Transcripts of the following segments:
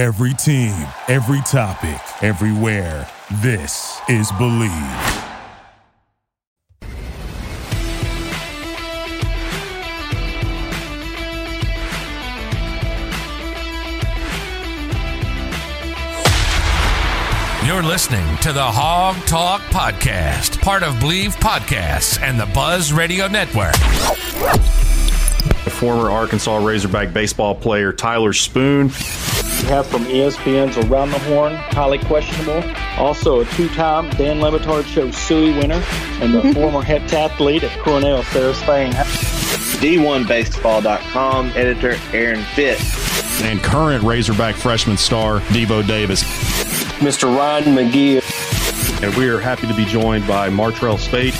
Every team, every topic, everywhere. This is Believe. You're listening to the Hawg Talk Podcast, part of Believe Podcasts and the Buzz Radio Network. Former Arkansas Razorback baseball player Tyler Spoon. We have from ESPN's Around the Horn, highly questionable. Also a two-time Dan Le Batard Show Suey winner and the former heptathlete at Cornell, Sarah Spain. D1Baseball.com editor Aaron Fitt. And current Razorback freshman star Devo Davis. Mr. Ryan McGee. And we are happy to be joined by Martrell Spaight,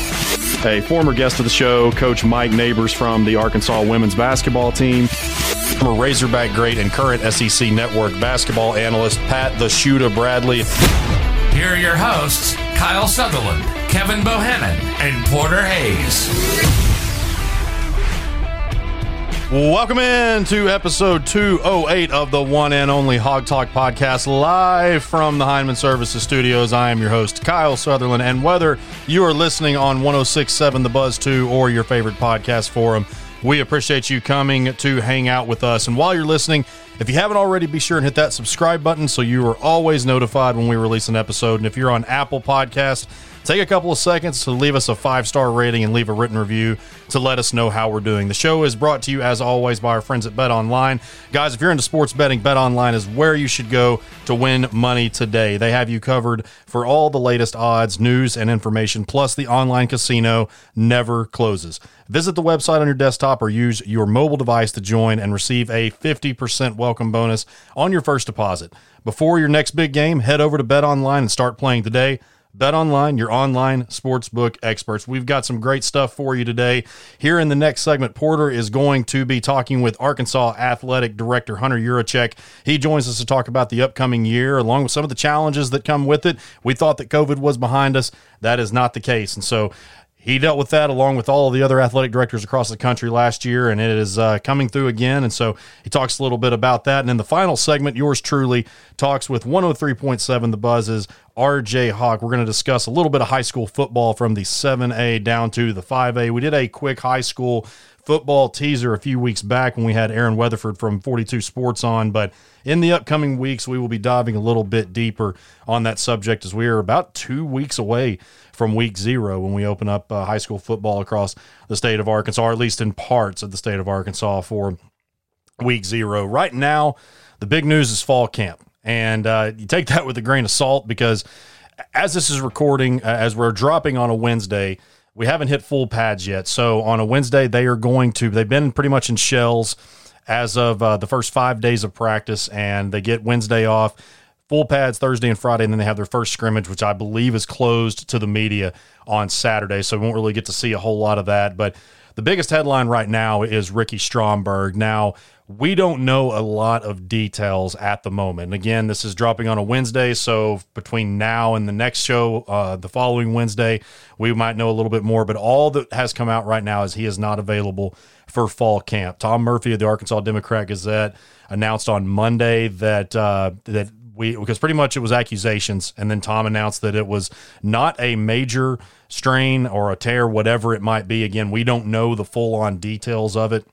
a former guest of the show, Coach Mike Neighbors from the Arkansas women's basketball team, former Razorback great and current SEC Network basketball analyst Pat the Shooter Bradley. Here are your hosts, Kyle Sutherland, Kevin Bohannon, and Porter Hayes. Welcome in to episode 208 of the one and only Hawg Talk podcast, live from the Heineman Services Studios. I am your host, Kyle Sutherland. And whether you are listening on 1067 The Buzz 2 or your favorite podcast forum, we appreciate you coming to hang out with us. And while you're listening, if you haven't already, be sure and hit that subscribe button so you are always notified when we release an episode. And if you're on Apple Podcast, take a couple of seconds to leave us a five star rating and leave a written review to let us know how we're doing. The show is brought to you, as always, by our friends at Bet Online. Guys, if you're into sports betting, Bet Online is where you should go to win money today. They have you covered for all the latest odds, news, and information, plus the online casino never closes. Visit the website on your desktop or use your mobile device to join and receive a 50% welcome bonus on your first deposit. Before your next big game, head over to Bet Online and start playing today. Bet Online, your online sportsbook experts. We've got some great stuff for you today. Here in the next segment, Porter is going to be talking with Arkansas Athletic Director Hunter Yurachek. He joins us to talk about the upcoming year, along with some of the challenges that come with it. We thought that COVID was behind us. That is not the case. And so he dealt with that along with all the other athletic directors across the country last year, and it is uh, coming through again. And so he talks a little bit about that. And in the final segment, yours truly talks with 103.7 The Buzz's RJ Hawk. We're going to discuss a little bit of high school football from the 7A down to the 5A. We did a quick high school football teaser a few weeks back when we had Aaron Weatherford from 42 Sports on, but in the upcoming weeks, we will be diving a little bit deeper on that subject as we are about two weeks away from week zero when we open up uh, high school football across the state of Arkansas, or at least in parts of the state of Arkansas for week zero. Right now, the big news is fall camp. And uh, you take that with a grain of salt because as this is recording, uh, as we're dropping on a Wednesday, we haven't hit full pads yet. So on a Wednesday, they are going to, they've been pretty much in shells as of uh, the first five days of practice, and they get Wednesday off full pads Thursday and Friday, and then they have their first scrimmage, which I believe is closed to the media on Saturday. So we won't really get to see a whole lot of that. But the biggest headline right now is Ricky Stromberg. Now, we don't know a lot of details at the moment. Again, this is dropping on a Wednesday, so between now and the next show, uh, the following Wednesday, we might know a little bit more. But all that has come out right now is he is not available for fall camp. Tom Murphy of the Arkansas Democrat Gazette announced on Monday that uh, that we because pretty much it was accusations, and then Tom announced that it was not a major strain or a tear, whatever it might be. Again, we don't know the full on details of it,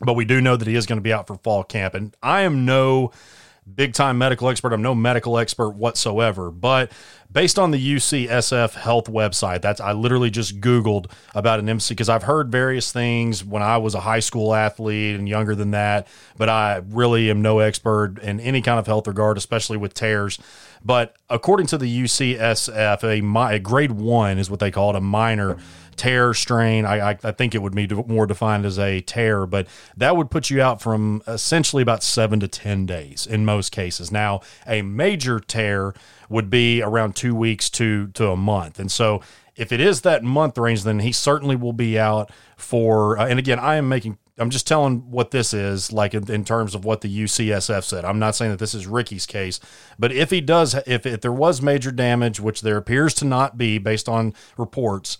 but we do know that he is going to be out for fall camp, and I am no big time medical expert. I'm no medical expert whatsoever, but based on the UCSF health website, that's I literally just Googled about an MC because I've heard various things when I was a high school athlete and younger than that, but I really am no expert in any kind of health regard, especially with tears. But according to the UCSF, a, a grade one is what they call it, a minor tear strain. I, I, I, think it would be more defined as a tear, but that would put you out from essentially about seven to 10 days in most cases. Now, a major tear would be around two weeks to, to a month. And so if it is that month range, then he certainly will be out for, uh, and again, I am making I'm just telling what this is like in, in, terms of what the UCSF said. I'm not saying that this is Ricky's case, but if he does, if, if there was major damage, which there appears to not be based on reports,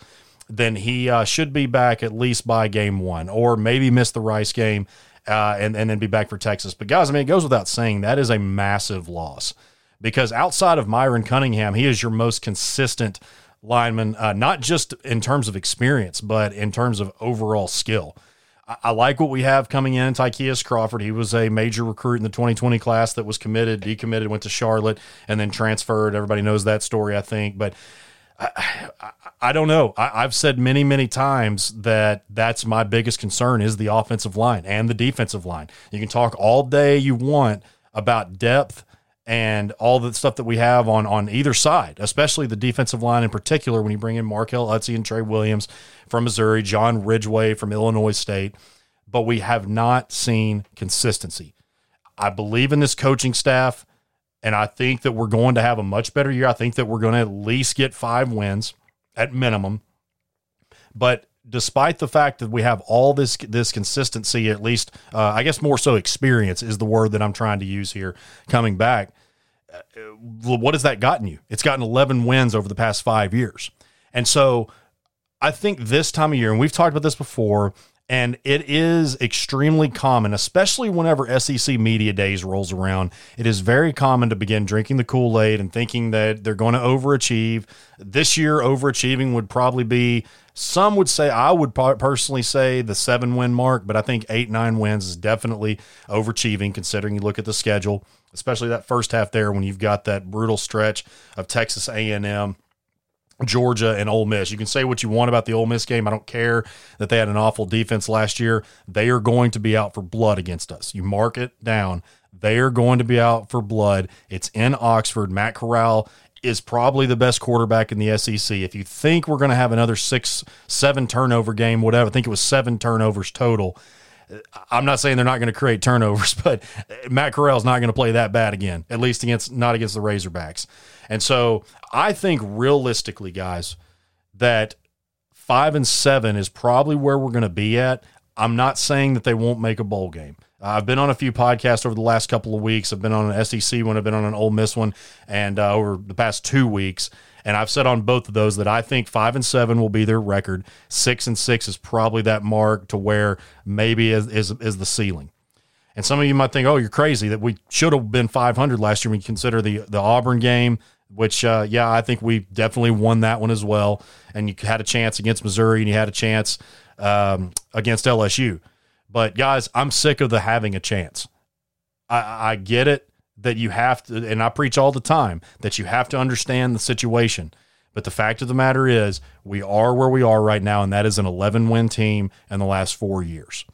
then he uh, should be back at least by game one, or maybe miss the Rice game uh, and and then be back for Texas. But guys, I mean, it goes without saying that is a massive loss because outside of Myron Cunningham, he is your most consistent lineman, uh, not just in terms of experience, but in terms of overall skill. I, like what we have coming in. Ty'Kieast Crawford, he was a major recruit in the 2020 class that was committed, decommitted, went to Charlotte, and then transferred. Everybody knows that story, I think. But I, I, don't know. I, have said many, many times that that's my biggest concern is the offensive line and the defensive line. You can talk all day you want about depth and all the stuff that we have on on either side, especially the defensive line in particular. When you bring in Markell Utsey and Tre Williams from Missouri, John Ridgeway from Illinois State, but we have not seen consistency. I believe in this coaching staff, and I think that we're going to have a much better year. I think that we're going to at least get five wins at minimum. But despite the fact that we have all this this consistency, at least uh, I guess more so experience is the word that I'm trying to use here. Coming back, uh, what has that gotten you? It's gotten 11 wins over the past five years, and so I think this time of year, and we've talked about this before. And it is extremely common, especially whenever SEC Media Days rolls around. It is very common to begin drinking the Kool Aid and thinking that they're going to overachieve. This year, overachieving would probably be some would say, I would personally say the seven win mark, but I think eight, nine wins is definitely overachieving considering you look at the schedule, especially that first half there when you've got that brutal stretch of Texas A&M Georgia and Ole Miss. You can say what you want about the Ole Miss game. I don't care that they had an awful defense last year. They are going to be out for blood against us. You mark it down. They are going to be out for blood. It's in Oxford. Matt Corral is probably the best quarterback in the SEC. If you think we're going to have another six, seven turnover game, whatever, I think it was seven turnovers total. I'm not saying they're not going to create turnovers, but Matt Corral's not going to play that bad again, at least against not against the Razorbacks. And so I think realistically, guys, that five and seven is probably where we're going to be at. I'm not saying that they won't make a bowl game. I've been on a few podcasts over the last couple of weeks. I've been on an SEC one, I've been on an Ole Miss one, and uh, over the past two weeks. And I've said on both of those that I think five and seven will be their record. Six and six is probably that mark to where maybe is, is, is the ceiling. And some of you might think, oh, you're crazy that we should have been 500 last year when you consider the, the Auburn game, which, uh, yeah, I think we definitely won that one as well. And you had a chance against Missouri and you had a chance um, against LSU. But guys, I'm sick of the having a chance. I, I get it that you have to, and I preach all the time that you have to understand the situation. But the fact of the matter is, we are where we are right now, and that is an 11 win team in the last four years.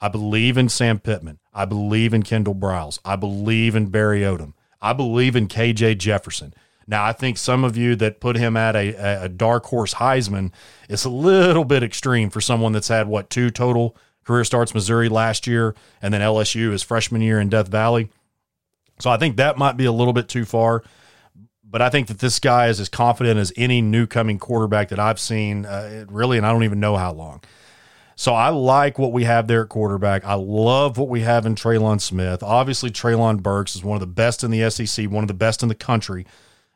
I believe in Sam Pittman. I believe in Kendall Briles. I believe in Barry Odom. I believe in KJ Jefferson. Now, I think some of you that put him at a, a dark horse Heisman is a little bit extreme for someone that's had, what, two total career starts Missouri last year and then LSU his freshman year in Death Valley. So I think that might be a little bit too far. But I think that this guy is as confident as any new coming quarterback that I've seen, uh, really, and I don't even know how long. So I like what we have there at quarterback. I love what we have in Trelon Smith. Obviously, Treylon Burks is one of the best in the SEC, one of the best in the country.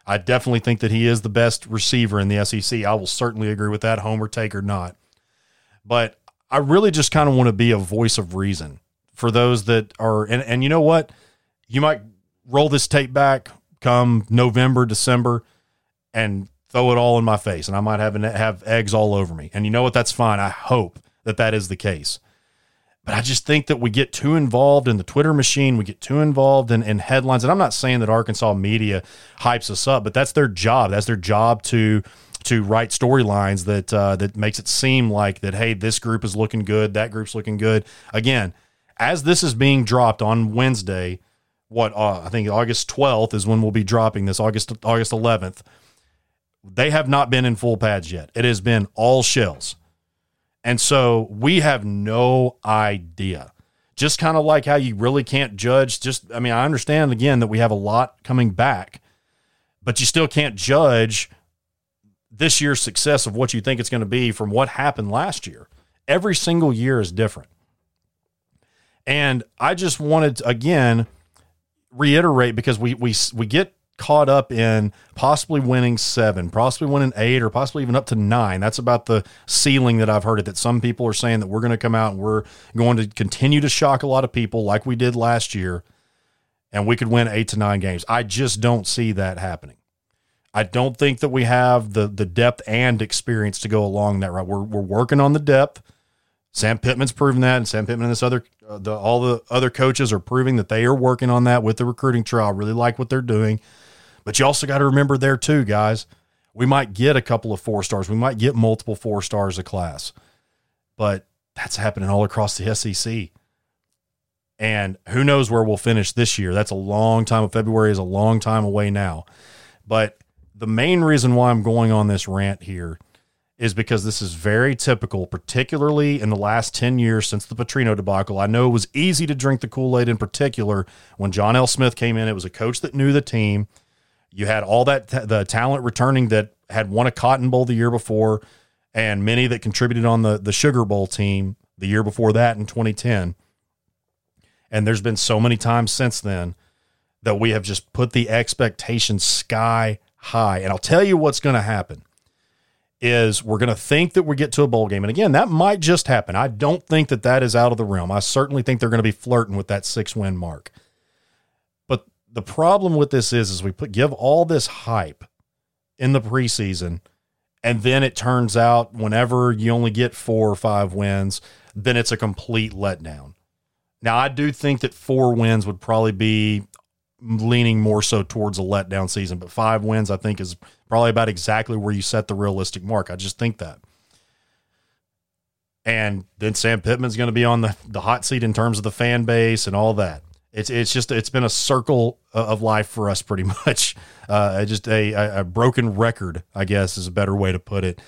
I definitely think that he is the best receiver in the SEC. I will certainly agree with that, home or take or not. But I really just kind of want to be a voice of reason for those that are, and, and you know what? You might roll this tape back come November, December, and throw it all in my face, and I might have have eggs all over me. And you know what? That's fine. I hope that that is the case. But I just think that we get too involved in the Twitter machine. We get too involved in, in headlines. And I'm not saying that Arkansas media hypes us up, but that's their job. That's their job to to write storylines that uh, that makes it seem like that. Hey, this group is looking good. That group's looking good. Again, as this is being dropped on Wednesday, what uh, I think August 12th is when we'll be dropping this. August August 11th. They have not been in full pads yet. It has been all shells. And so we have no idea. Just kind of like how you really can't judge. Just, I mean, I understand again that we have a lot coming back, but you still can't judge this year's success of what you think it's going to be from what happened last year. Every single year is different. And I just wanted again, reiterate because we, we, we get caught up in possibly winning seven, possibly winning eight, or possibly even up to nine. That's about the ceiling that I've heard it. That some people are saying that we're going to come out and we're going to continue to shock a lot of people like we did last year, and we could win eight to nine games. I just don't see that happening. I don't think that we have the the depth and experience to go along that route. We're we're working on the depth. Sam Pittman's proven that, and Sam Pittman and this other uh, the all the other coaches are proving that they are working on that with the recruiting trial. Really like what they're doing. But you also got to remember there too, guys. We might get a couple of four stars. We might get multiple four stars a class. But that's happening all across the SEC. And who knows where we'll finish this year? That's a long time. February is a long time away now. But the main reason why I'm going on this rant here is because this is very typical, particularly in the last 10 years since the Petrino debacle. I know it was easy to drink the Kool Aid in particular when John L. Smith came in. It was a coach that knew the team. You had all that the talent returning that had won a Cotton Bowl the year before, and many that contributed on the the Sugar Bowl team the year before that in 2010. And there's been so many times since then that we have just put the expectations sky high. And I'll tell you what's going to happen is we're going to think that we get to a bowl game. And again, that might just happen. I don't think that that is out of the realm. I certainly think they're going to be flirting with that six win mark But the problem with this is is we put give all this hype in the preseason and then it turns out whenever you only get four or five wins then it's a complete letdown now i do think that four wins would probably be leaning more so towards a letdown season but five wins i think is probably about exactly where you set the realistic mark i just think that and then sam pittman's going to be on the, the hot seat in terms of the fan base and all that it's it's just it's been a circle of life for us pretty much. Uh, just a, a broken record, I guess, is a better way to put it.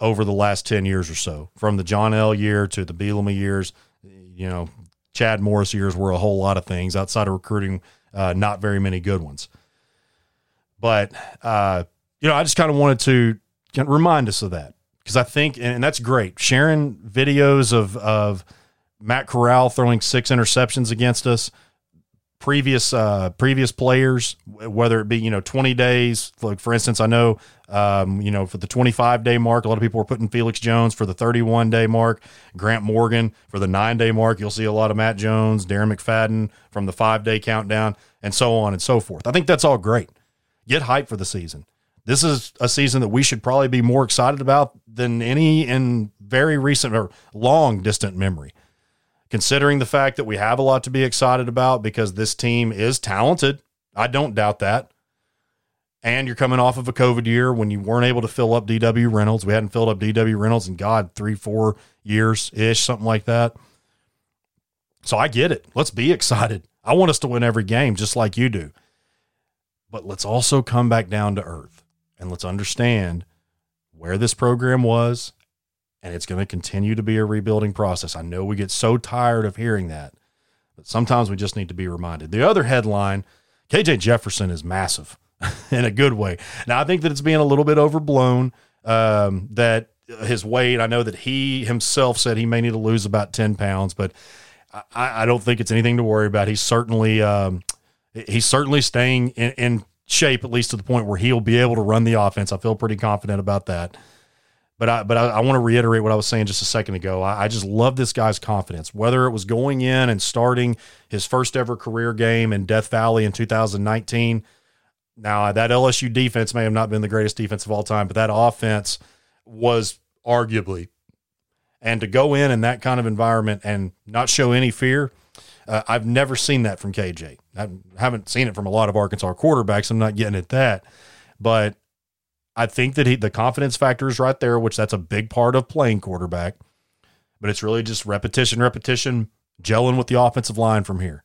Over the last ten years or so, from the John L. year to the Bielema years, you know, Chad Morris years were a whole lot of things outside of recruiting. Uh, not very many good ones. But uh, you know, I just kind of wanted to remind us of that because I think, and that's great. Sharing videos of of Matt Corral throwing six interceptions against us previous uh, previous players, whether it be you know 20 days. Like for instance, I know um, you know for the 25 day mark, a lot of people were putting Felix Jones for the 31 day mark, Grant Morgan for the nine day mark. You'll see a lot of Matt Jones, Darren McFadden from the five day countdown, and so on and so forth. I think that's all great. Get hype for the season. This is a season that we should probably be more excited about than any in very recent or long distant memory considering the fact that we have a lot to be excited about because this team is talented. I don't doubt that. And you're coming off of a COVID year when you weren't able to fill up DW Reynolds. We hadn't filled up DW Reynolds in God three, four years ish, something like that. So I get it. Let's be excited. I want us to win every game just like you do. But let's also come back down to earth and let's understand where this program was and it's going to continue to be a rebuilding process. I know we get so tired of hearing that, but sometimes we just need to be reminded. The other headline KJ Jefferson is massive in a good way. Now, I think that it's being a little bit overblown. Um, that his weight, I know that he himself said he may need to lose about 10 pounds, but I, I don't think it's anything to worry about. He's certainly, um, he's certainly staying in, in shape, at least to the point where he'll be able to run the offense. I feel pretty confident about that. But I, but I, I want to reiterate what I was saying just a second ago. I, I, just love this guy's confidence. Whether it was going in and starting his first ever career game in Death Valley in 2019. Now that LSU defense may have not been the greatest defense of all time, but that offense was arguably. And to go in in that kind of environment and not show any fear, uh, I've never seen that from KJ. I haven't seen it from a lot of Arkansas quarterbacks. I'm not getting at that, but I think that he the confidence factor is right there, which that's a big part of playing quarterback. But it's really just repetition, repetition, gelling with the offensive line from here.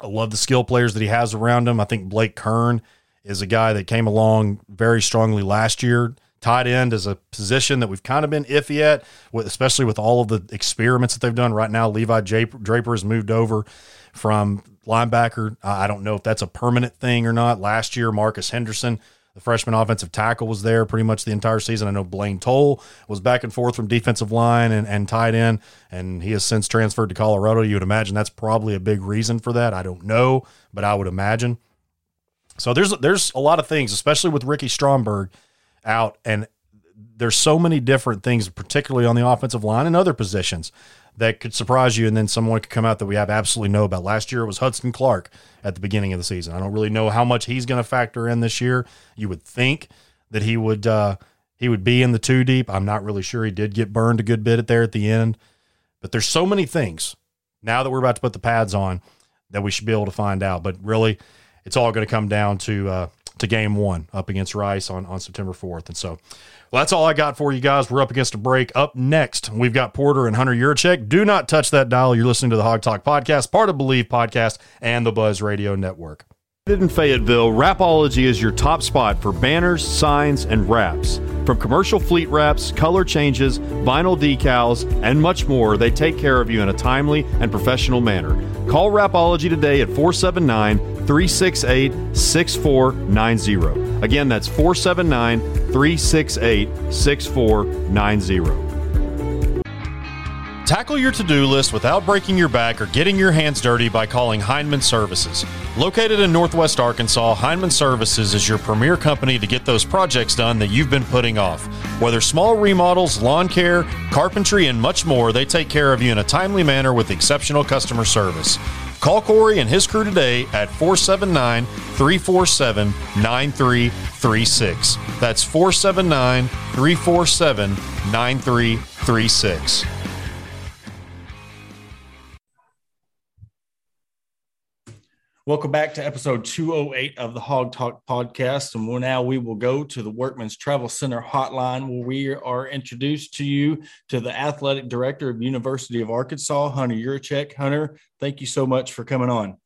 I love the skill players that he has around him. I think Blake Kern is a guy that came along very strongly last year. Tight end is a position that we've kind of been iffy at, with, especially with all of the experiments that they've done. Right now, Levi Draper has moved over from linebacker. I don't know if that's a permanent thing or not. Last year, Marcus Henderson the freshman offensive tackle was there pretty much the entire season. I know Blaine Toll was back and forth from defensive line and, and tight end, and he has since transferred to Colorado. You would imagine that's probably a big reason for that. I don't know, but I would imagine. So there's there's a lot of things, especially with Ricky Stromberg out, and there's so many different things, particularly on the offensive line and other positions, that could surprise you. And then someone could come out that we have absolutely no about. Last year it was Hudson Clark at the beginning of the season. I don't really know how much he's going to factor in this year. You would think that he would uh, he would be in the two deep. I'm not really sure. He did get burned a good bit at there at the end, but there's so many things now that we're about to put the pads on that we should be able to find out. But really, it's all going to come down to uh, to game one up against Rice on, on September 4th. And so well, that's all I got for you guys. We're up against a break. Up next, we've got Porter and Hunter Yurachek. Do not touch that dial. You're listening to the Hawg Talk Podcast, part of Believe Podcast and the Buzz Radio Network. In Fayetteville, Rapology is your top spot for banners, signs, and wraps. From commercial fleet wraps, color changes, vinyl decals, and much more, they take care of you in a timely and professional manner. Call Rapology today at 479 368 6490. Again, that's 479 368 6490. Tackle your to do list without breaking your back or getting your hands dirty by calling Heinman Services. Located in Northwest Arkansas, Heinman Services is your premier company to get those projects done that you've been putting off. Whether small remodels, lawn care, carpentry, and much more, they take care of you in a timely manner with exceptional customer service. Call Corey and his crew today at 479 347 9336. That's 479 347 9336. Welcome back to episode 208 of the Hawg Talk podcast. And now we will go to the Workman's Travel Center hotline where we are introduced to you to the athletic director of University of Arkansas, Hunter Yurachek. Hunter, thank you so much for coming on.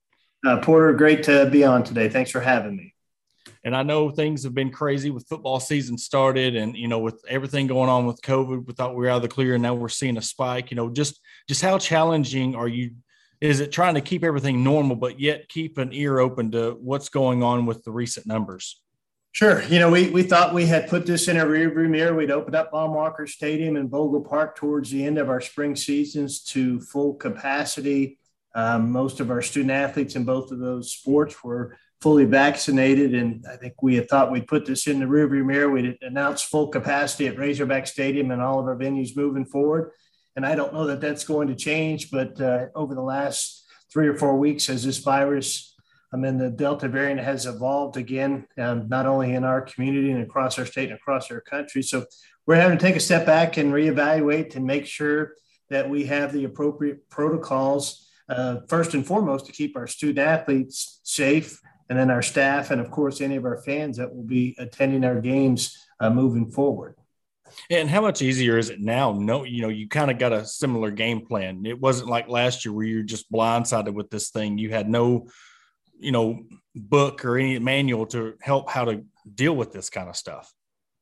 Uh, Porter, great to be on today. Thanks for having me. And I know things have been crazy with football season started, and you know, with everything going on with COVID, we thought we were out of the clear, and now we're seeing a spike. You know, just just how challenging are you is it trying to keep everything normal, but yet keep an ear open to what's going on with the recent numbers? Sure. You know, we, we thought we had put this in a rearview mirror. We'd opened up Baum-Walker Stadium and Bogle Park towards the end of our spring seasons to full capacity. Um, most of our student athletes in both of those sports were fully vaccinated. And I think we had thought we'd put this in the rearview mirror. We'd announced full capacity at Razorback Stadium and all of our venues moving forward. And I don't know that that's going to change, but uh, over the last three or four weeks, as this virus, I mean, the Delta variant has evolved again, um, not only in our community and across our state and across our country. So we're having to take a step back and reevaluate and make sure that we have the appropriate protocols, uh, first and foremost, to keep our student athletes safe, and then our staff, and of course, any of our fans that will be attending our games uh, moving forward. And how much easier is it now? No, you know, you kind of got a similar game plan. It wasn't like last year where you're just blindsided with this thing. You had no, you know, book or any manual to help how to deal with this kind of stuff.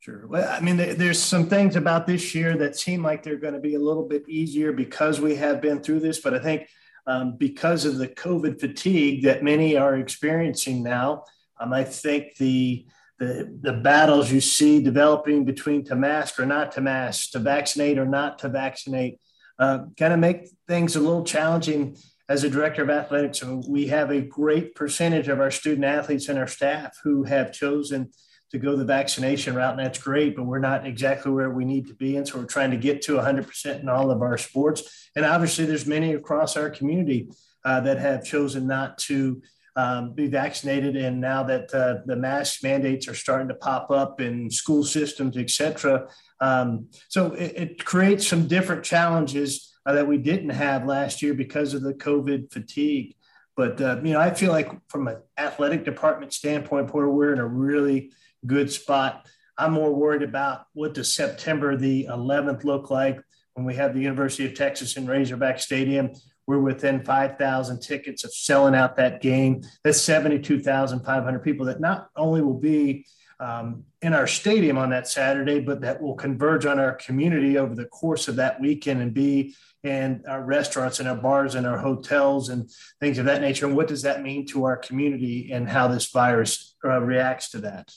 Sure. Well, I mean, there's some things about this year that seem like they're going to be a little bit easier because we have been through this. But I think um, because of the COVID fatigue that many are experiencing now, um, I think the the, the battles you see developing between to mask or not to mask, to vaccinate or not to vaccinate, uh, kind of make things a little challenging as a director of athletics. So we have a great percentage of our student athletes and our staff who have chosen to go the vaccination route, and that's great, but we're not exactly where we need to be. And so we're trying to get to 100% in all of our sports. And obviously, there's many across our community uh, that have chosen not to um, be vaccinated. And now that uh, the mask mandates are starting to pop up in school systems, et cetera. Um, so it, it, creates some different challenges uh, that we didn't have last year because of the COVID fatigue. But, uh, you know, I feel like from an athletic department standpoint, Porter, we're in a really good spot. I'm more worried about what does September the 11th look like when we have the University of Texas in Razorback Stadium we're within 5,000 tickets of selling out that game. That's 72,500 people that not only will be um, in our stadium on that Saturday, but that will converge on our community over the course of that weekend and be in our restaurants and our bars and our hotels and things of that nature. And what does that mean to our community and how this virus uh, reacts to that?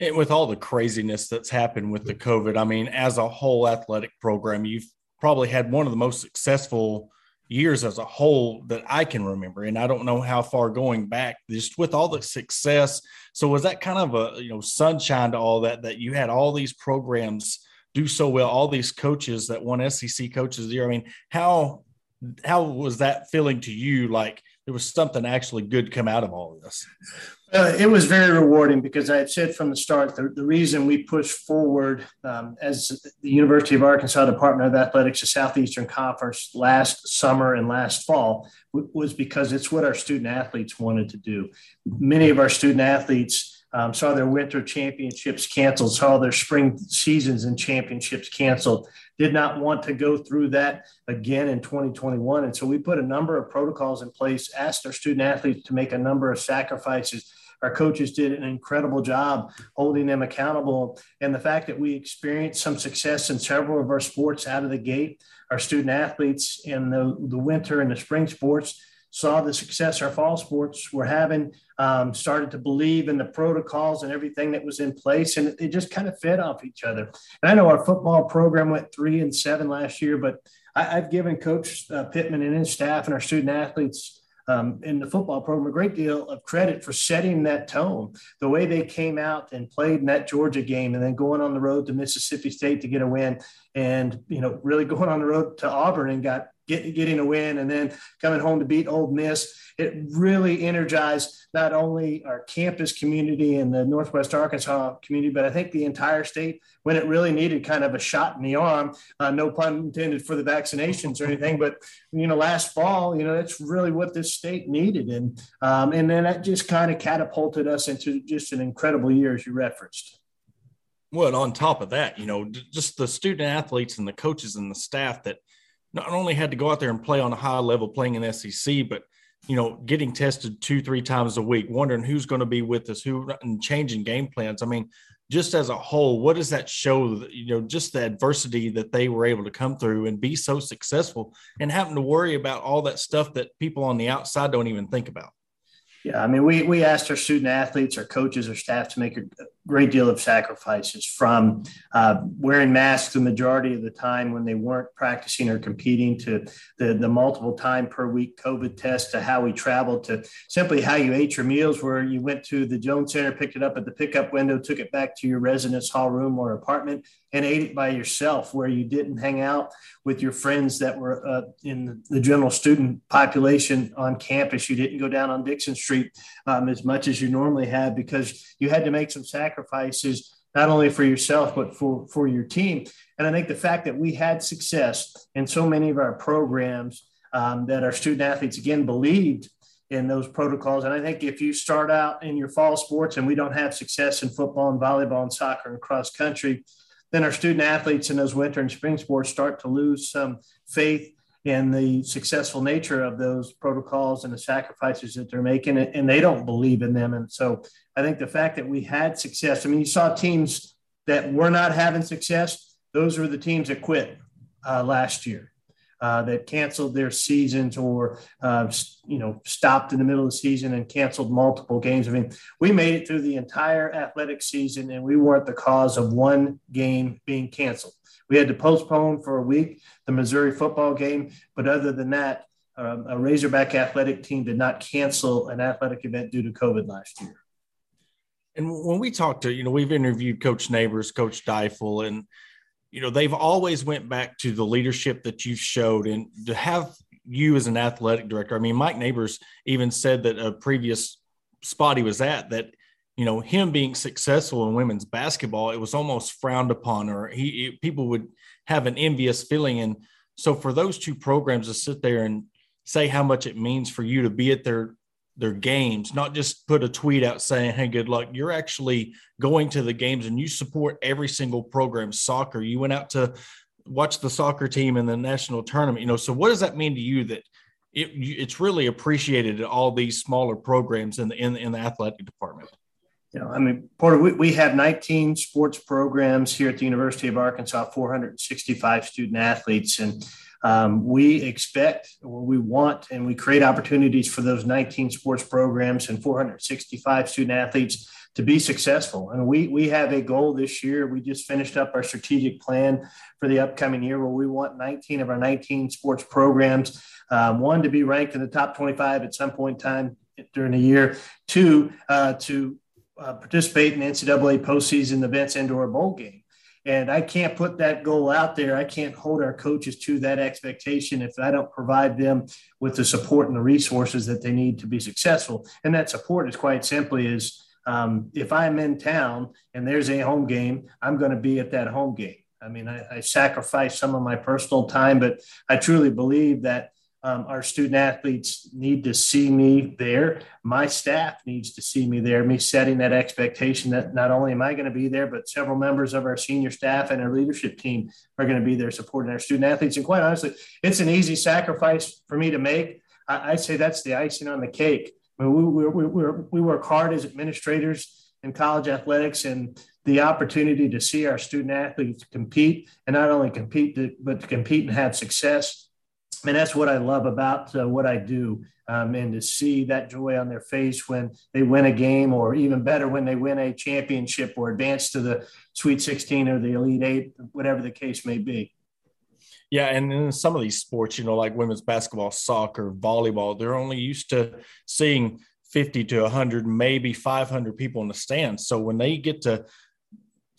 And with all the craziness that's happened with the COVID, I mean, as a whole athletic program, you've probably had one of the most successful years as a whole that I can remember. And I don't know how far going back, just with all the success. So was that kind of a you know sunshine to all that that you had all these programs do so well, all these coaches that won SEC coaches year. I mean, how how was that feeling to you? Like there was something actually good come out of all of this. Uh, it was very rewarding because I had said from the start the, the reason we pushed forward um, as the University of Arkansas Department of Athletics, the Southeastern Conference last summer and last fall w- was because it's what our student athletes wanted to do. Many of our student athletes um, saw their winter championships canceled, saw their spring seasons and championships canceled, did not want to go through that again in 2021. And so we put a number of protocols in place, asked our student athletes to make a number of sacrifices. Our coaches did an incredible job holding them accountable. And the fact that we experienced some success in several of our sports out of the gate, our student athletes in the, the winter and the spring sports saw the success our fall sports were having, um, started to believe in the protocols and everything that was in place, and it just kind of fed off each other. And I know our football program went three and seven last year, but I, have given Coach uh, Pittman and his staff and our student athletes um, in the football program a great deal of credit for setting that tone. The way they came out and played in that Georgia game, and then going on the road to Mississippi State to get a win, and you know really going on the road to Auburn and got get, getting a win, and then coming home to beat Ole Miss. It really energized not only our campus community and the Northwest Arkansas community, but I think the entire state when it really needed kind of a shot in the arm. Uh, no pun intended for the vaccinations or anything, but you know, last fall, you know, that's really what this state needed, and um, and then that just kind of catapulted us into just an incredible year, as you referenced. Well, on top of that, you know, just the student athletes and the coaches and the staff that not only had to go out there and play on a high level, playing in SEC, but you know, getting tested two, three times a week, wondering who's going to be with us, who, and changing game plans. I mean, just as a whole, what does that show? You know, just the adversity that they were able to come through and be so successful, and having to worry about all that stuff that people on the outside don't even think about. Yeah, I mean, we we asked our student athletes, our coaches, our staff to make a great deal of sacrifices from uh, wearing masks the majority of the time when they weren't practicing or competing to the, the multiple time per week COVID test to how we traveled to simply how you ate your meals, where you went to the Jones Center, picked it up at the pickup window, took it back to your residence hall room or apartment, and ate it by yourself, where you didn't hang out with your friends that were uh, in the general student population on campus. You didn't go down on Dickson Street um, as much as you normally had because you had to make some sacrifices not only for yourself but for for your team. And I think the fact that we had success in so many of our programs um, that our student athletes again believed in those protocols. And I think if you start out in your fall sports and we don't have success in football and volleyball and soccer and cross country, then our student athletes in those winter and spring sports start to lose some faith in the successful nature of those protocols and the sacrifices that they're making, and they don't believe in them. And so I think the fact that we had success, I mean, you saw teams that were not having success, those were the teams that quit uh, last year. Uh, that canceled their seasons or uh, you know stopped in the middle of the season and canceled multiple games. I mean, we made it through the entire athletic season, and we weren't the cause of one game being canceled. We had to postpone for a week the Missouri football game, but other than that, um, a Razorback athletic team did not cancel an athletic event due to COVID last year. And when we talked to, you know, we've interviewed Coach Neighbors, Coach Deifel, and you know they've always went back to the leadership that you've showed, and to have you as an athletic director. I mean, Mike Neighbors even said that a previous spot he was at that you know him being successful in women's basketball it was almost frowned upon or he people would have an envious feeling and so for those two programs to sit there and say how much it means for you to be at their their games not just put a tweet out saying hey good luck. You're actually going to the games and you support every single program soccer. You went out to watch the soccer team in the national tournament you know. So what does that mean to you that it, it's really appreciated at all these smaller programs in the in, in the athletic department? You know, I mean, Porter, we, we have 19 sports programs here at the University of Arkansas, 465 student athletes. And um, we expect, we want, and we create opportunities for those 19 sports programs and 465 student athletes to be successful. And we we have a goal this year. We just finished up our strategic plan for the upcoming year, where we want 19 of our 19 sports programs, um, one to be ranked in the top 25 at some point in time during the year, two uh, to uh, participate in NCAA postseason events and/or bowl game. And I can't put that goal out there. I can't hold our coaches to that expectation if I don't provide them with the support and the resources that they need to be successful. And that support is quite simply is um, if I'm in town and there's a home game, I'm going to be at that home game. I mean, I, I sacrifice some of my personal time, but I truly believe that um, our student athletes need to see me there. My staff needs to see me there. Me setting that expectation that not only am I going to be there, but several members of our senior staff and our leadership team are going to be there supporting our student athletes. And quite honestly, it's an easy sacrifice for me to make. I, I say that's the icing on the cake. I mean, we, we, we, we work hard as administrators in college athletics and the opportunity to see our student athletes compete and not only compete, but to compete and have success. Mean, that's what I love about uh, what I do. Um, and to see that joy on their face when they win a game, or even better, when they win a championship or advance to the Sweet 16 or the Elite Eight, whatever the case may be. Yeah, and in some of these sports, you know, like women's basketball, soccer, volleyball, they're only used to seeing 50 to 100, maybe 500 people in the stands. So when they get to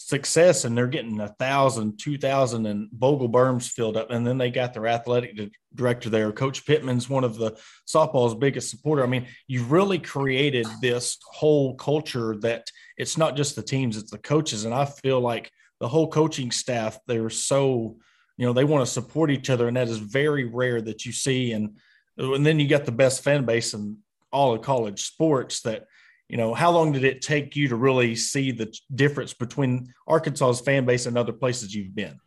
success and they're getting a thousand, two thousand, and Bogle berms filled up, and then they got their athletic director there. Coach Pittman's one of the softball's biggest supporter. I mean, you've really created this whole culture that it's not just the teams, it's the coaches. And I feel like the whole coaching staff, they're so you know they want to support each other and that is very rare that you see and and then you got the best fan base in all of college sports that you know how long did it take you to really see the difference between arkansas's fan base and other places you've been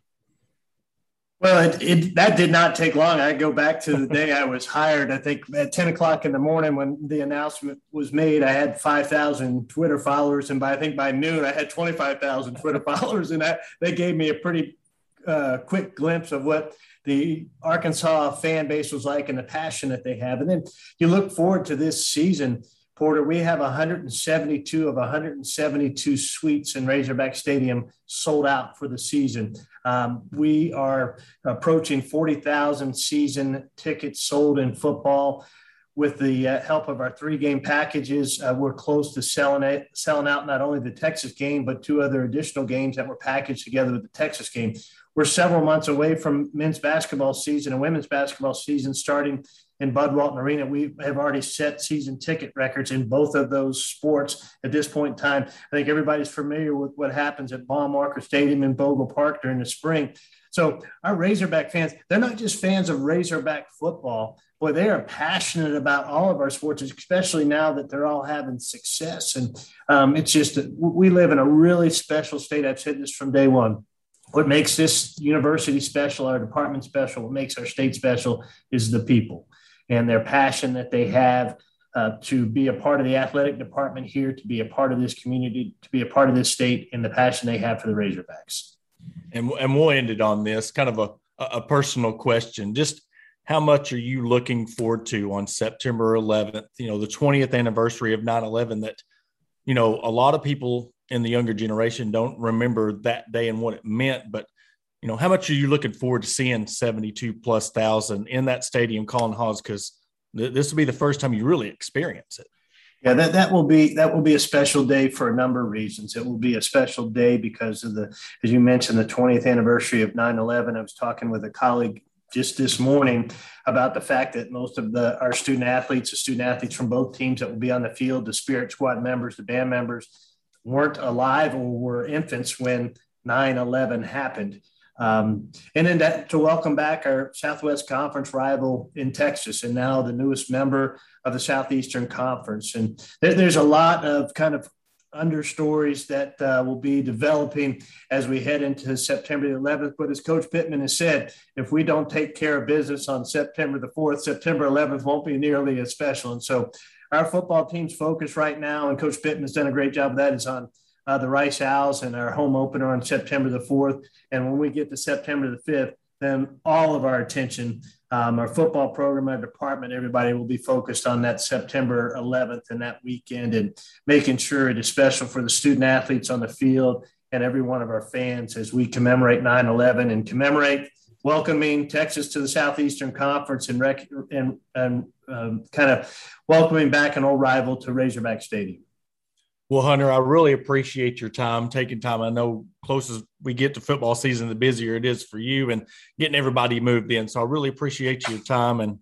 well it, it, that did not take long i go back to the day i was hired i think at 10 o'clock in the morning when the announcement was made i had 5000 twitter followers and by i think by noon i had 25000 twitter followers and that they gave me a pretty uh, quick glimpse of what the Arkansas fan base was like and the passion that they have. And then you look forward to this season, Porter. We have 172 of 172 suites in Razorback Stadium sold out for the season. Um, we are approaching 40,000 season tickets sold in football. With the uh, help of our three game packages, uh, we're close to selling it, selling out not only the Texas game, but two other additional games that were packaged together with the Texas game we're several months away from men's basketball season and women's basketball season starting in Bud Walton Arena. We have already set season ticket records in both of those sports at this point in time. I think everybody's familiar with what happens at Baum-Walker Stadium in Bogle Park during the spring. So our Razorback fans, they're not just fans of Razorback football. Boy, they are passionate about all of our sports, especially now that they're all having success. And um, it's just, we live in a really special state. I've said this from day one what makes this university special, our department special, what makes our state special is the people and their passion that they have uh, to be a part of the athletic department here, to be a part of this community, to be a part of this state, and the passion they have for the Razorbacks. And, and we'll end it on this kind of a, a personal question. Just how much are you looking forward to on September 11th, you know, the 20th anniversary of 9 11 that, you know, a lot of people in the younger generation don't remember that day and what it meant. But you know, how much are you looking forward to seeing 72 plus thousand in that stadium, calling Hogs? Because th- this will be the first time you really experience it. Yeah, that, that will be that will be a special day for a number of reasons. It will be a special day because of the, as you mentioned, the 20th anniversary of 9/11. I was talking with a colleague just this morning about the fact that most of the our student athletes, the student athletes from both teams that will be on the field, the Spirit Squad members, the band members, weren't alive or were infants when 9 11 happened. Um, and then that, to welcome back our Southwest Conference rival in Texas, and now the newest member of the Southeastern Conference. And there, there's a lot of kind of understories that uh, will be developing as we head into September the 11th. But as Coach Pittman has said, if we don't take care of business on September the 4th, September 11th won't be nearly as special. And so our football team's focus right now, and Coach Pittman has done a great job of that, is on uh, the Rice Owls and our home opener on September the 4th. And when we get to September the 5th, then all of our attention, um, our football program, our department, everybody will be focused on that September 11th and that weekend and making sure it is special for the student athletes on the field and every one of our fans as we commemorate 9 11 and commemorate welcoming Texas to the Southeastern Conference and, rec- and, and um, kind of welcoming back an old rival to Razorback Stadium. Well, Hunter, I really appreciate your time, taking time. I know closest we get to football season, the busier it is for you and getting everybody moved in. So I really appreciate your time and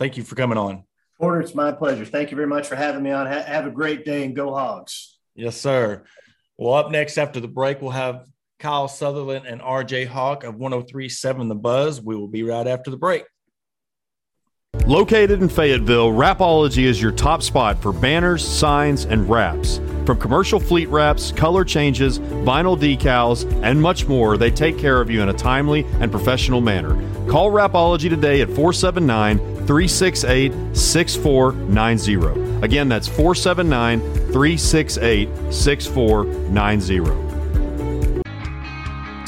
thank you for coming on. Porter, it's my pleasure. Thank you very much for having me on. Ha- have a great day and go Hogs. Yes, sir. Well, up next after the break, we'll have Kyle Sutherland and RJ Hawk of 1037 The Buzz. We will be right after the break. Located in Fayetteville, Rapology is your top spot for banners, signs, and wraps. From commercial fleet wraps, color changes, vinyl decals, and much more, they take care of you in a timely and professional manner. Call Rapology today at 479 368 6490. Again, that's 479 368 6490.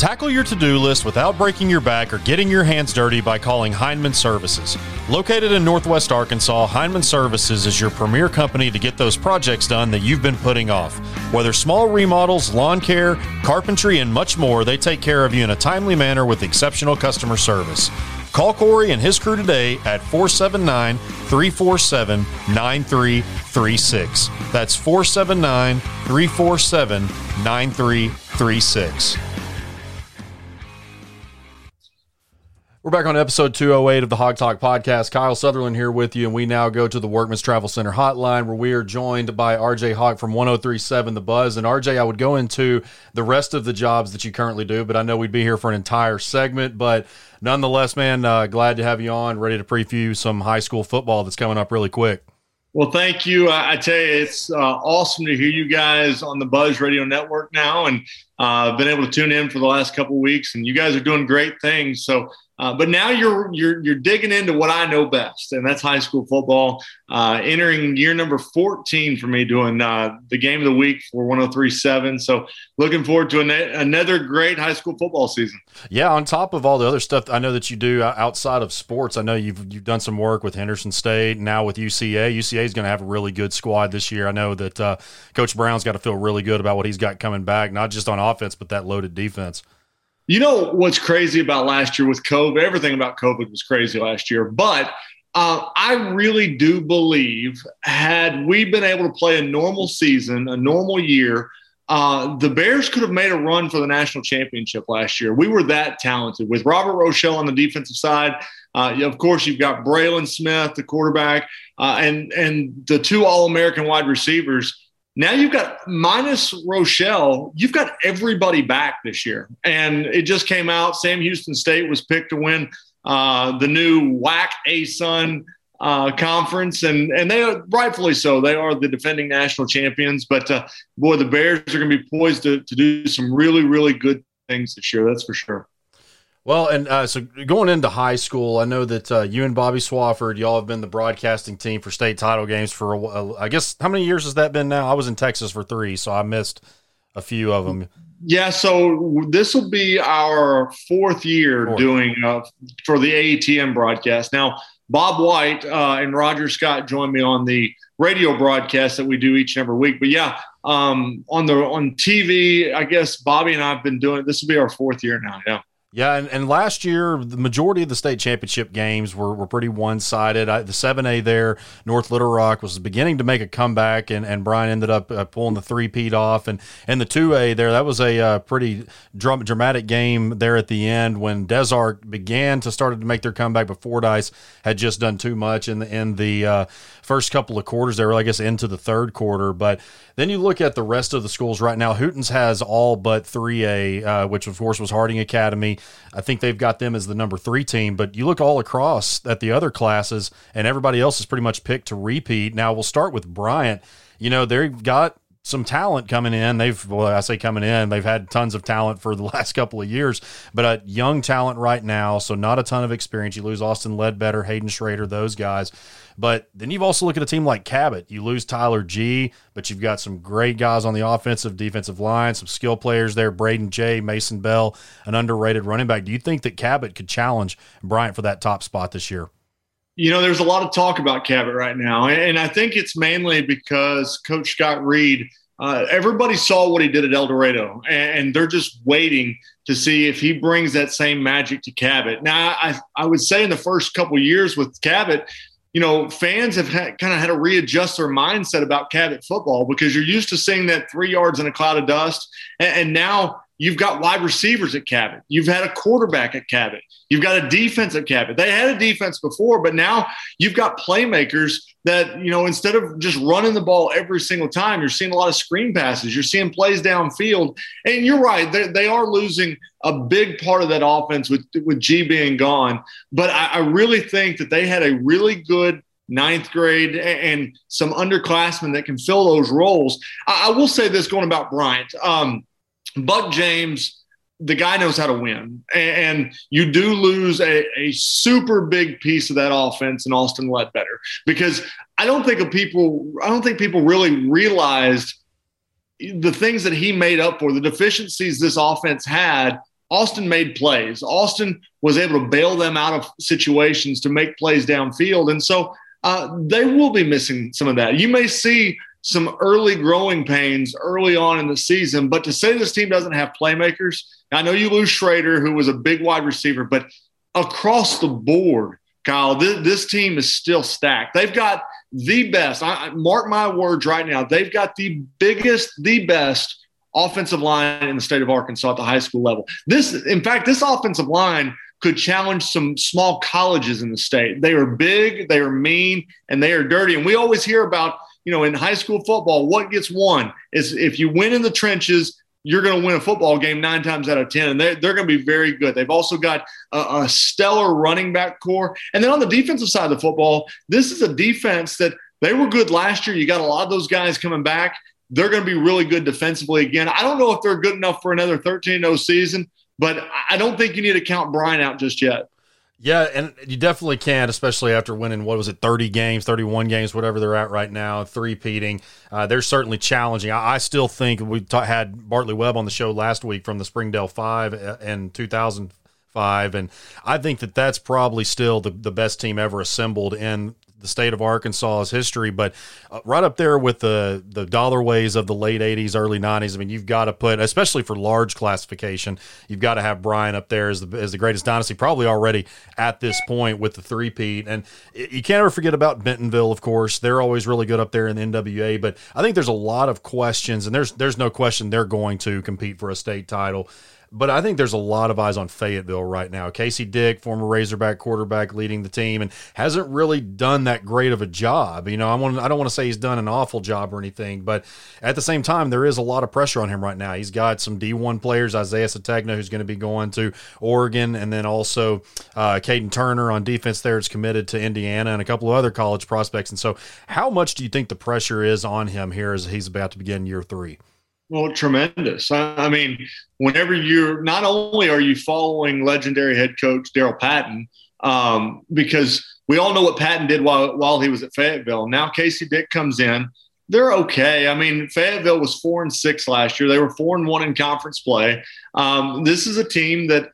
Tackle your to do list without breaking your back or getting your hands dirty by calling Heinman Services. Located in Northwest Arkansas, Heinman Services is your premier company to get those projects done that you've been putting off. Whether small remodels, lawn care, carpentry, and much more, they take care of you in a timely manner with exceptional customer service. Call Corey and his crew today at 479 347 9336. That's 479 347 9336. We're back on episode 208 of the Hawg Talk podcast. Kyle Sutherland here with you, and we now go to the Workman's Travel Center hotline where we are joined by RJ Hawk from 1037 The Buzz. And RJ, I would go into the rest of the jobs that you currently do, but I know we'd be here for an entire segment. But nonetheless, man, uh, glad to have you on, ready to preview some high school football that's coming up really quick. Well, thank you. I, I tell you, it's uh, awesome to hear you guys on the Buzz Radio Network now, and uh, been able to tune in for the last couple weeks. And you guys are doing great things. So uh, but now you're you're you're digging into what I know best, and that's high school football. Uh, entering year number 14 for me, doing uh, the game of the week for 103.7. So looking forward to an- another great high school football season. Yeah, on top of all the other stuff I know that you do outside of sports, I know you've you've done some work with Henderson State, now with UCA. UCA is going to have a really good squad this year. I know that uh, Coach Brown's got to feel really good about what he's got coming back, not just on offense, but that loaded defense. You know what's crazy about last year with COVID? Everything about COVID was crazy last year. But uh, I really do believe, had we been able to play a normal season, a normal year, uh, the Bears could have made a run for the national championship last year. We were that talented with Robert Rochell on the defensive side. Uh, of course, you've got Breylin Smith, the quarterback, uh, and and the two All American wide receivers. Now you've got minus Rochell, you've got everybody back this year. And it just came out Sam Houston State was picked to win uh, the new WAC ASUN uh, conference, and and they are rightfully so. They are the defending national champions. But uh, boy, the Bears are going to be poised to, to do some really, really good things this year. That's for sure. Well, and uh, so going into high school, I know that uh, you and Bobby Swafford, y'all have been the broadcasting team for state title games for, a, I guess, how many years has that been now? I was in Texas for three, so I missed a few of them. Yeah, so this will be our fourth year fourth. doing uh, for the AETN broadcast. Now, Bob White uh, and Roger Scott join me on the radio broadcast that we do each and every week. But yeah, um, on the on TV, I guess Bobby and I have been doing. This will be our fourth year now. Yeah. Yeah, and, and last year the majority of the state championship games were, were pretty one sided. The seven A there, North Little Rock was beginning to make a comeback, and, and Bryant ended up uh, pulling the three peat off, and and the two A there that was a uh, pretty drum, dramatic game there at the end when Des Arc began to started to make their comeback, but Fordyce had just done too much in the in the uh, first couple of quarters there, I guess into the third quarter. But then you look at the rest of the schools right now. Hooten's has all but 3A, uh, which of course was Harding Academy. I think they've got them as the number three team. But you look all across at the other classes, and everybody else is pretty much picked to repeat. Now we'll start with Bryant. You know, they've got some talent coming in. They've, well, I say coming in, they've had tons of talent for the last couple of years, but a young talent right now. So not a ton of experience. You lose Austin Ledbetter, Hayden Schrader, those guys. But then you've also look at a team like Cabot. You lose Tyler G, but you've got some great guys on the offensive, defensive line, some skill players there. Braden J, Mason Bell, an underrated running back. Do you think that Cabot could challenge Bryant for that top spot this year? You know, there's a lot of talk about Cabot right now, and I think it's mainly because Coach Scott Reed. Uh, everybody saw what he did at El Dorado, and they're just waiting to see if he brings that same magic to Cabot. Now, I, I would say in the first couple years with Cabot, you know, fans have had, kind of had to readjust their mindset about Cabot football because you're used to seeing that three yards in a cloud of dust. And, and now you've got wide receivers at Cabot. You've had a quarterback at Cabot. You've got a defense at Cabot. They had a defense before, but now you've got playmakers that, you know, instead of just running the ball every single time, you're seeing a lot of screen passes. You're seeing plays downfield. And you're right, they are losing a big part of that offense with, with G being gone. But I, I really think that they had a really good ninth grade and some underclassmen that can fill those roles. I, I will say this going about Bryant. Um, Buck James the guy knows how to win. And you do lose a, a, super big piece of that offense in Austin Ledbetter because I don't think of people, I don't think people really realized the things that he made up for, the deficiencies this offense had. Austin made plays. Austin was able to bail them out of situations to make plays downfield. And so uh, they will be missing some of that. You may see some early growing pains early on in the season. But to say this team doesn't have playmakers, I know you lose Schrader, who was a big wide receiver, but across the board, Kyle, this, this team is still stacked. They've got the best. I, mark my words right now. They've got the biggest, the best offensive line in the state of Arkansas at the high school level. This, in fact, this offensive line could challenge some small colleges in the state. They are big, they are mean, and they are dirty. And we always hear about you know, in high school football, what gets won is if you win in the trenches, you're going to win a football game nine times out of 10. And they're, they're going to be very good. They've also got a, a, stellar running back core. And then on the defensive side of the football, this is a defense that they were good last year. You got a lot of those guys coming back. They're going to be really good defensively again. I don't know if they're good enough for another 13 0 season, but I don't think you need to count Bryant out just yet. Yeah, and you definitely can't, especially after winning what was it, thirty games, thirty-one games, whatever they're at right now, three-peating. Uh, they're certainly challenging. I, I still think we ta- had Bartley Webb on the show last week from the Springdale Five in two thousand five, and I think that that's probably still the, the best team ever assembled in the state of Arkansas's history, but uh, right up there with the the Dollarways of the late '80s, early '90s. I mean, you've got to put, especially for large classification, you've got to have Bryant up there as the as the greatest dynasty, probably already at this point with the three-peat. And you can't ever forget about Bentonville, of course. They're always really good up there in the NWA, but I think there's a lot of questions, and there's there's no question they're going to compete for a state title. But I think there's a lot of eyes on Fayetteville right now. Casey Dick, former Razorback quarterback, leading the team, and hasn't really done that great of a job. You know, I want I don't want to say he's done an awful job or anything, but at the same time, there is a lot of pressure on him right now. He's got some D1 players, Isaiah Sategna, who's going to be going to Oregon, and then also uh, Caden Turner on defense there is committed to Indiana, and a couple of other college prospects. And so, how much do you think the pressure is on him here as he's about to begin year three? Well, tremendous. I, mean, whenever you're not only are you following legendary head coach Daryl Patton, um, because we all know what Patton did while while he was at Fayetteville. Now Casey Dick comes in. They're okay. I mean, Fayetteville was four and six last year. They were four and one in conference play. Um, this is a team that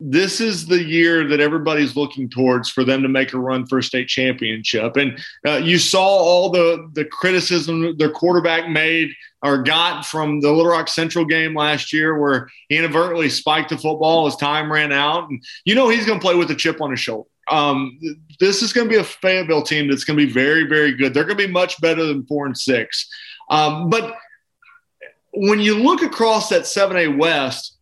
this is the year that everybody's looking towards for them to make a run for a state championship. And uh, you saw all the the criticism their quarterback made or got from the Little Rock Central game last year, where he inadvertently spiked the football as time ran out. And you know he's going to play with a chip on his shoulder. Um, this is going to be a Fayetteville team that's going to be very, very good. They're going to be much better than four and six. Um, but when you look across that 7A West,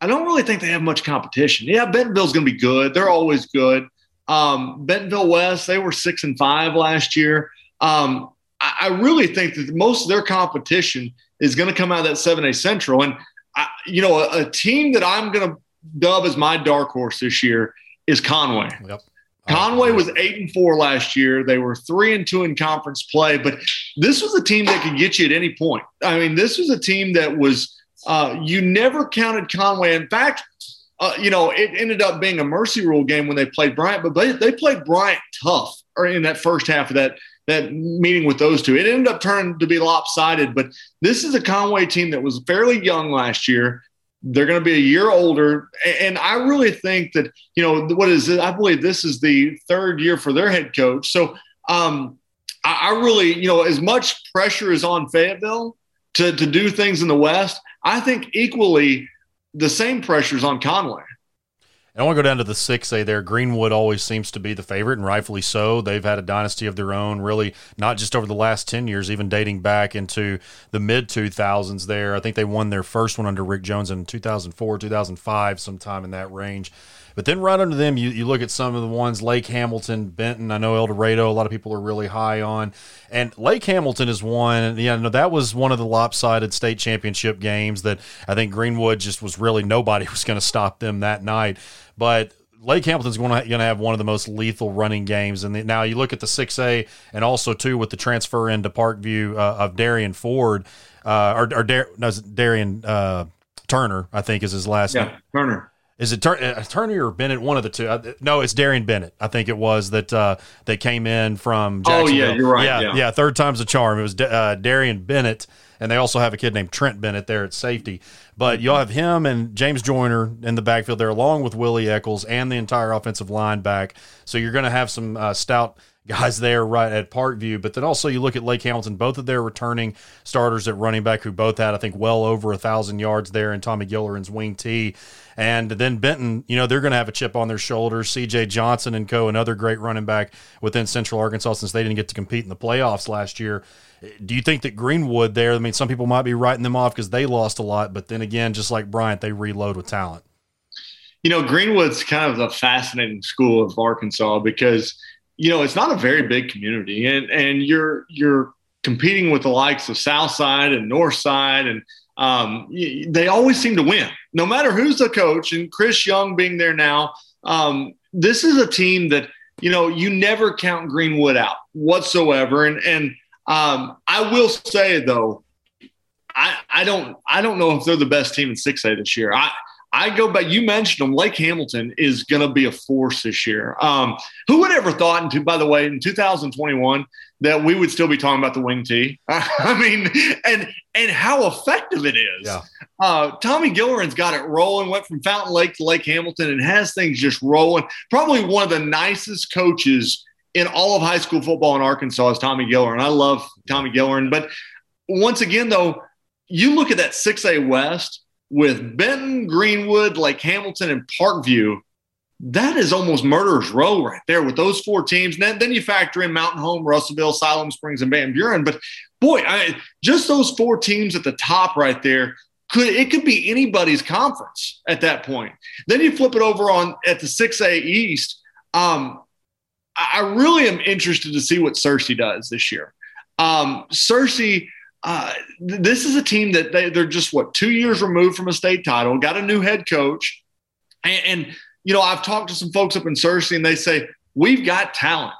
I don't really think they have much competition. Yeah, Bentonville's going to be good. They're always good. Um, Bentonville West, they were six and five last year. Um, I, I, really think that most of their competition is going to come out of that 7A Central. And, I, you know, a, a, team that I'm going to dub as my dark horse this year is Conway. Yep. Conway was eight and four last year. They were three and two in conference play, but this was a team that could get you at any point. I mean, this was a team that was uh, you never counted Conway. In fact, uh, you know, it ended up being a mercy rule game when they played Bryant, but they, they played Bryant tough or in that first half of that that meeting with those two. It ended up turning to be lopsided, but this is a Conway team that was fairly young last year. They're going to be a year older. And I really think that, you know, what is it? I believe this is the third year for their head coach. So um, I, I really, you know, as much pressure is on Fayetteville to, to do things in the West, I think equally the same pressures on Conway. I want to go down to the 6A there. Greenwood always seems to be the favorite, and rightfully so. They've had a dynasty of their own, really, not just over the last 10 years, even dating back into the mid 2000s there. I think they won their first one under Rick Jones in 2004, 2005, sometime in that range. But then right under them, you, you look at some of the ones Lake Hamilton, Benton. I know El Dorado. A lot of people are really high on, and Lake Hamilton is one. Yeah, that was one of the lopsided state championship games that I think Greenwood just was really nobody was going to stop them that night. But Lake Hamilton's going to, going to have one of the most lethal running games. And now you look at the 6A and also, too, with the transfer into Parkview uh, of Darian Ford, uh, or, or Dar- no, Darian uh, Turner, I think is his last yeah, name. Turner. Is it Tur- uh, Turner or Bennett? One of the two. Uh, no, it's Darian Bennett. I think it was that uh, that came in from Oh, yeah, you're right, Yeah, yeah. third time's a charm. It was Da- uh, Darian Bennett, and they also have a kid named Trent Bennett there at safety. But you'll have him and James Joyner in the backfield there, along with Willie Eccles and the entire offensive line back. So you're going to have some uh, stout guys there right at Parkview. But then also you look at Lake Hamilton, both of their returning starters at running back, who both had I think well over a thousand yards there, and Tommy Gilleran's wing T. And then Benton, you know, they're going to have a chip on their shoulders. C.J. Johnson and co, another great running back within Central Arkansas, since they didn't get to compete in the playoffs last year. Do you think that Greenwood there? I mean, some people might be writing them off because they lost a lot, but then again, just like Bryant, they reload with talent. You know, Greenwood's kind of a fascinating school of Arkansas because, you know, it's not a very big community and, and you're, you're competing with the likes of Southside and Northside and um, they always seem to win no matter who's the coach and Chris Young being there now. Um, this is a team that, you know, you never count Greenwood out whatsoever. And, and um, I will say though, I, I don't I don't know if they're the best team in 6A this year. I I go back. You mentioned them. Lake Hamilton is going to be a force this year. Um, who would ever thought? Into by the way, in 2021, that we would still be talking about the wing T. I mean, and and how effective it is. Yeah. Uh, Tommy Gilleran's got it rolling. Went from Fountain Lake to Lake Hamilton and has things just rolling. Probably one of the nicest coaches in all of high school football in Arkansas is Tommy Gilleran. I love Tommy Gilleran, but once again, though, you look at that 6A West with Benton, Greenwood, Lake Hamilton, and Parkview. That is almost murderer's row right there with those four teams. And then, you factor in Mountain Home, Russellville, Siloam Springs, and Van Buren. But boy, I, just those four teams at the top right there could it could be anybody's conference at that point. Then you flip it over on at the 6A East. Um, I I really am interested to see what Searcy does this year. Um, Searcy, uh, this is a team that they, they're just what two years removed from a state title, got a new head coach, and, and you know I've talked to some folks up in Searcy, and they say we've got talent.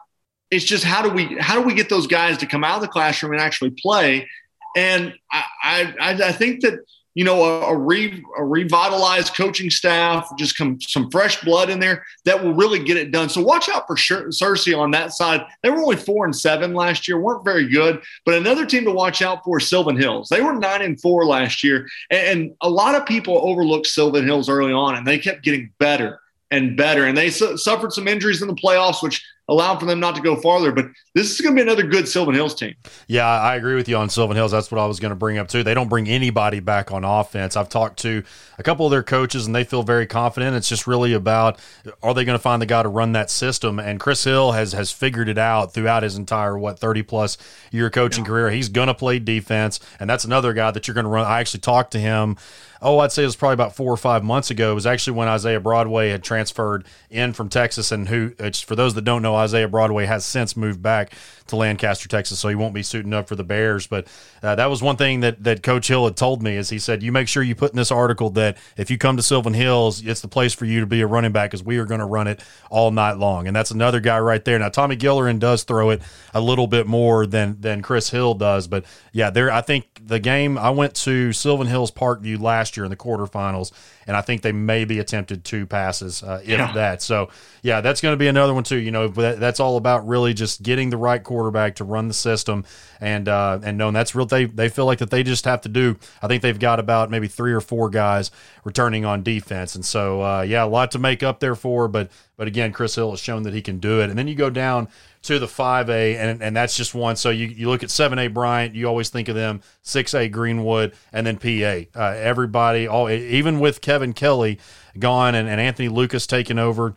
It's just how do we how do we get those guys to come out of the classroom and actually play? And I, I- I think that you know a, a, re, a revitalized coaching staff, just come some fresh blood in there that will really get it done. So watch out for Cer- Searcy on that side. They were only four and seven last year, weren't very good. But another team to watch out for Sylvan Hills. They were nine and four last year, and, and a lot of people overlooked Sylvan Hills early on, and they kept getting better and better. And they su- suffered some injuries in the playoffs, which allowed for them not to go farther. But this is going to be another good Sylvan Hills team. Yeah, I agree with you on Sylvan Hills. That's what I was going to bring up too. They don't bring anybody back on offense. I've talked to a couple of their coaches and they feel very confident. It's just really about are they going to find the guy to run that system? And Chris Hill has has figured it out throughout his entire what 30 plus year coaching career. He's going to play defense, and that's another guy that you're going to run. I actually talked to him oh, I'd say it was probably about four or five months ago. It was actually when Isaiah Broadway had transferred in from Texas, and who, it's, for those that don't know, Isaiah Broadway has since moved back to Lancaster, Texas, so he won't be suiting up for the Bears. But uh, that was one thing that that Coach Hill had told me is he said, "You make sure you put in this article that if you come to Sylvan Hills, it's the place for you to be a running back because we are going to run it all night long." And that's another guy right there. Now Tommy Gilleran does throw it a little bit more than than Chris Hill does, but yeah, there I think the game I went to Sylvan Hills Parkview last year in the quarterfinals, and I think they maybe attempted two passes, uh, if Yeah. that. So yeah, that's going to be another one too. You know, that's all about really just getting the right quarterback to run the system, and uh, and knowing that's real. They they feel like that they just have to do. I think they've got about maybe three or four guys returning on defense, and so uh, yeah, a lot to make up there for. But but again, Chris Hill has shown that he can do it, and then you go down to the 5A, and, and that's just one. So you, you look at 7A Bryant, you always think of them, 6A Greenwood, and then PA. Uh, everybody, all even with Kevin Kelly gone and, and Anthony Lucas taking over,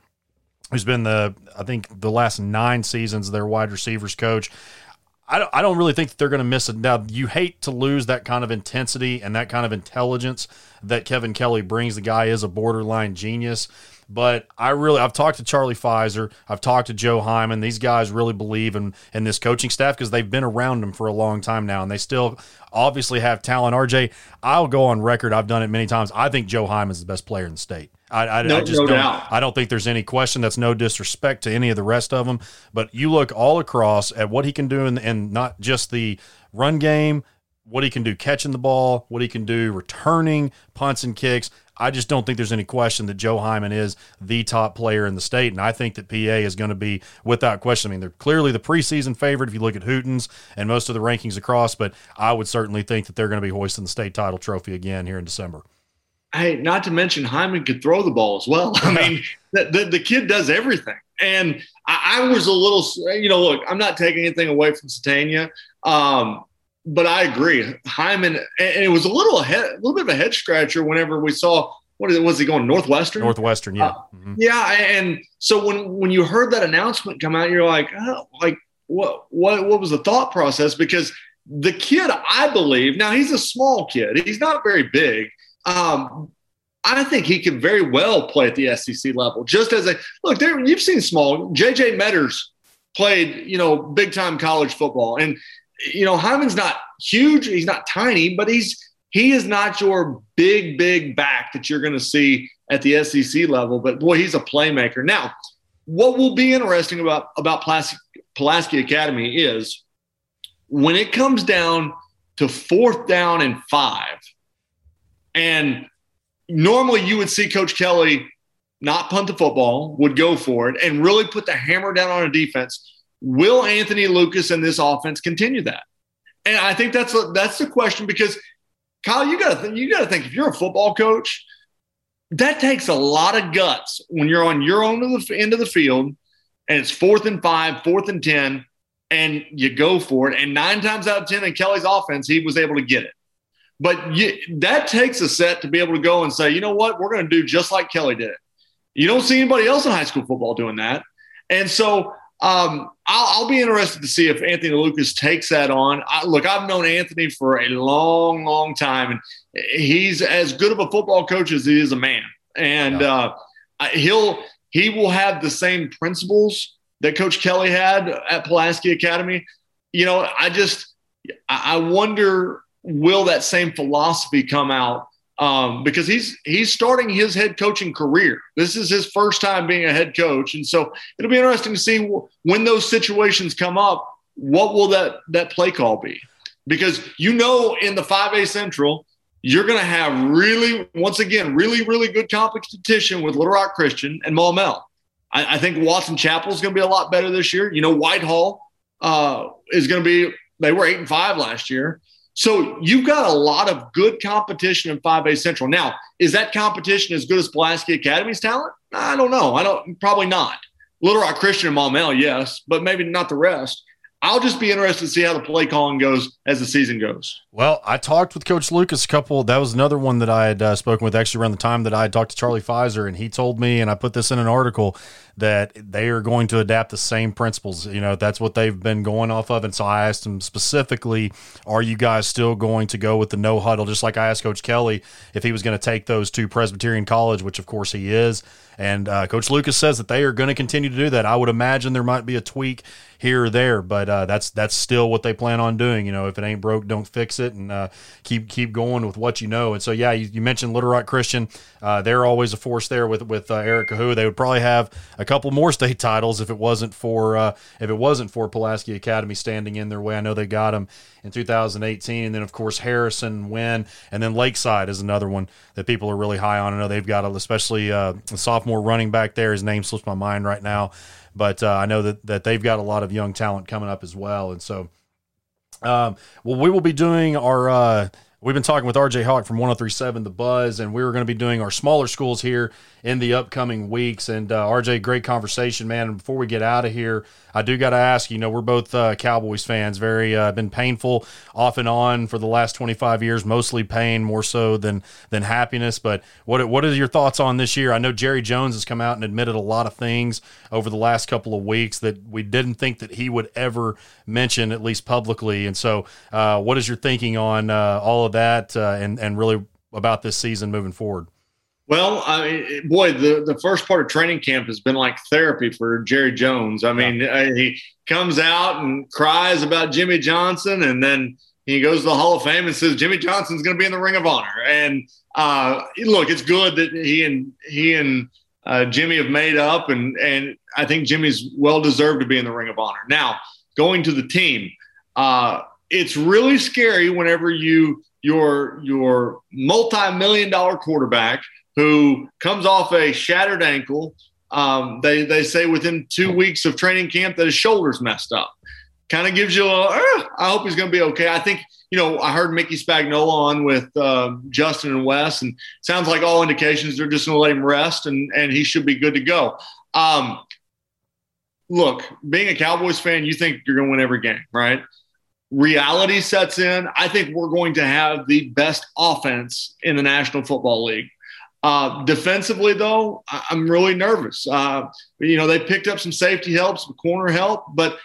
who's been the, I think, the last nine seasons their wide receivers coach. I don't, I don't really think they're going to miss it. Now, you hate to lose that kind of intensity and that kind of intelligence that Kevin Kelly brings. The guy is a borderline genius. But I really, I've talked to Charlie Pfizer, I've talked to Joe Himon. These guys really believe in in this coaching staff because they've been around them for a long time now, and they still obviously have talent. RJ, I'll go on record. I've done it many times. I think Joe Himon's the best player in the state. I, I, No- I just no don't. doubt. I don't think there's any question. That's no disrespect to any of the rest of them. But you look all across at what he can do, in, in not just the run game, what he can do catching the ball, what he can do returning punts and kicks. I just don't think there's any question that Joe Himon is the top player in the state, and I think that PA is going to be without question. I mean, they're clearly the preseason favorite if you look at Hootens and most of the rankings across, but I would certainly think that they're going to be hoisting the state title trophy again here in December. Hey, not to mention Himon could throw the ball as well. I mean, the, the, the kid does everything. And I, I was a little, you know, look, I'm not taking anything away from Sategna, um, but I agree. Himon, and it was a little head, a little bit of a head scratcher whenever we saw what is it, was he going Northwestern? Northwestern, yeah. Uh, Mhm. Yeah, and so when when you heard that announcement come out, you're like, oh, like what what what was the thought process? Because the kid, I believe, now he's a small kid. He's not very big. Um, I think he could very well play at the SEC level. Just as a look, there you've seen small. JJ Metters played, you know, big time college football, and you know Himon's not huge. He's not tiny, but he's he is not your big big back that you're going to see at the SEC level. But boy, he's a playmaker. Now, what will be interesting about about Pulaski, Pulaski Academy is when it comes down to fourth down and five, and normally you would see Coach Kelly not punt the football, would go for it, and really put the hammer down on a defense. Will Anthony Lucas and this offense continue that? And I think that's a, that's the question because Kyle, you got to th- you got to think if you're a football coach, that takes a lot of guts when you're on your own of the end of the field and it's fourth and five, fourth and ten, and you go for it. And nine times out of ten in Kelly's offense, he was able to get it. But you, that takes a set to be able to go and say, you know what, we're going to do just like Kelly did it. You don't see anybody else in high school football doing that. And so um, I'll, I'll be interested to see if Anthony Lucas takes that on. I, look, I've known Anthony for a long, long time, and he's as good of a football coach as he is a man. And uh, he'll he will have the same principles that Coach Kelly had at Pulaski Academy. You know, I just I wonder will that same philosophy come out um, because he's he's starting his head coaching career. This is his first time being a head coach, and so it'll be interesting to see when those situations come up. What will that that play call be? Because you know, in the five A Central, you're going to have really, once again, really, really good competition with Little Rock Christian and Maumelle. I, I think Watson Chapel is going to be a lot better this year. You know, Whitehall uh, is going to be. They were eight and five last year. So you've got a lot of good competition in 5A Central. Now, is that competition as good as Pulaski Academy's talent? I don't know. I don't probably not. Little Rock Christian and Maumelle, yes, but maybe not the rest. I'll just be interested to see how the play calling goes as the season goes. Well, I talked with Coach Lucas a couple. That was another one that I had uh, spoken with actually around the time that I had talked to Charlie Pfizer, and he told me, and I put this in an article that they are going to adapt the same principles. You know, that's what they've been going off of. And so I asked him specifically, "Are you guys still going to go with the no huddle?" Just like I asked Coach Kelly if he was going to take those to Presbyterian College, which of course he is. And uh, Coach Lucas says that they are going to continue to do that. I would imagine there might be a tweak here or there, but uh, that's that's still what they plan on doing. You know, if it ain't broke, don't fix it, and uh, keep keep going with what you know. And so, yeah, you, you mentioned Little Rock Christian. Uh, they're always a force there with with uh, Eric Kahua. They would probably have a couple more state titles if it wasn't for uh, if it wasn't for Pulaski Academy standing in their way. I know they got them in 2018, and then of course Harrison, Wynne, and then Lakeside is another one that people are really high on. I know they've got a, especially uh, a sophomore running back there. His name slips my mind right now. But uh, I know that, that they've got a lot of young talent coming up as well. And so, um, well, we will be doing our. Uh, we've been talking with RJ Hawk from 1037 The Buzz, and we were going to be doing our smaller schools here in the upcoming weeks. And uh, RJ, great conversation, man. And before we get out of here, I do got to ask you know, we're both uh, Cowboys fans, very uh, been painful off and on for the last 25 years, mostly pain more so than than happiness. But what what are your thoughts on this year? I know Jerry Jones has come out and admitted a lot of things over the last couple of weeks that we didn't think that he would ever mention, at least publicly. And so, uh, what is your thinking on uh, all of that uh, and and really about this season moving forward? Well, I mean, boy, the, the first part of training camp has been like therapy for Jerry Jones. I mean, yeah. he comes out and cries about Jimmy Johnson, and then he goes to the Hall of Fame and says Jimmy Johnson's going to be in the Ring of Honor. And uh, look, it's good that he and he and uh, Jimmy have made up, and and I think Jimmy's well deserved to be in the Ring of Honor. Now, going to the team, uh, it's really scary whenever you your your multi-million dollar quarterback who comes off a shattered ankle. Um, they they say within two weeks of training camp that his shoulder's messed up. Kind of gives you a. Uh, I hope he's going to be okay. I think you know I heard Mickey Spagnola on with uh, Justin and Wes, and sounds like all indications they're just going to let him rest, and and he should be good to go. Um, look, being a Cowboys fan, you think you're going to win every game, right? Reality sets in. I think we're going to have the best offense in the National Football League. Uh, defensively, though, I- am really nervous. Uh, you know, they picked up some safety help, some corner help, but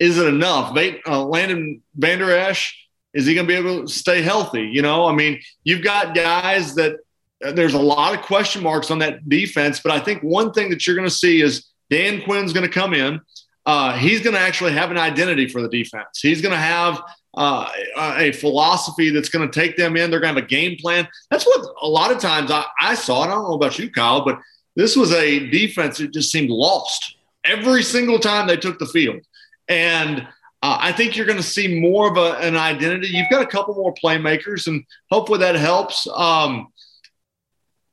is it enough? They, uh, Leighton Vander Esch, is he going to be able to stay healthy? You know, I mean, you've got guys that uh, there's a lot of question marks on that defense, but I think one thing that you're going to see is Dan Quinn's going to come in. Uh, he's going to actually have an identity for the defense. He's going to have uh, a philosophy that's going to take them in. They're going to have a game plan. That's what a lot of times I, I saw. And I don't know about you, Kyle, but this was a defense that just seemed lost every single time they took the field. And uh, I think you're going to see more of a, an identity. You've got a couple more playmakers, and hopefully that helps. Um,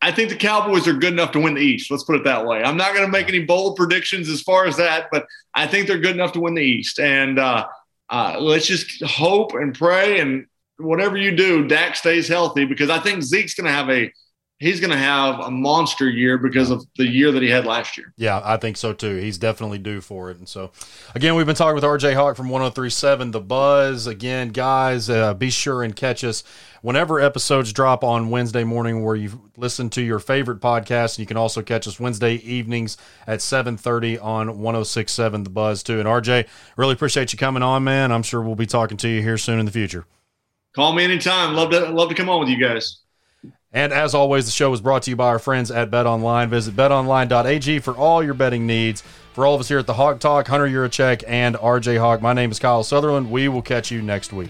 I think the Cowboys are good enough to win the East. Let's put it that way. I'm not going to make any bold predictions as far as that, but I think they're good enough to win the East. And uh, uh, let's just hope and pray and whatever you do, Dak stays healthy because I think Zeke's going to have a he's going to have a monster year because of the year that he had last year. Yeah, I think so too. He's definitely due for it. And so, again, we've been talking with RJ Hawk from 1037 The Buzz. Again, guys, uh, be sure and catch us whenever episodes drop on Wednesday morning where you listen to your favorite podcast. And you can also catch us Wednesday evenings at 7:30 on 1067 The Buzz too. And RJ, really appreciate you coming on, man. I'm sure we'll be talking to you here soon in the future. Call me anytime. Love to love to come on with you guys. And as always, the show is brought to you by our friends at Bet Online. Visit betonline.ag for all your betting needs. For all of us here at the Hawg Talk, Hunter Yurachek and RJ Hawk, my name is Kyle Sutherland. We will catch you next week.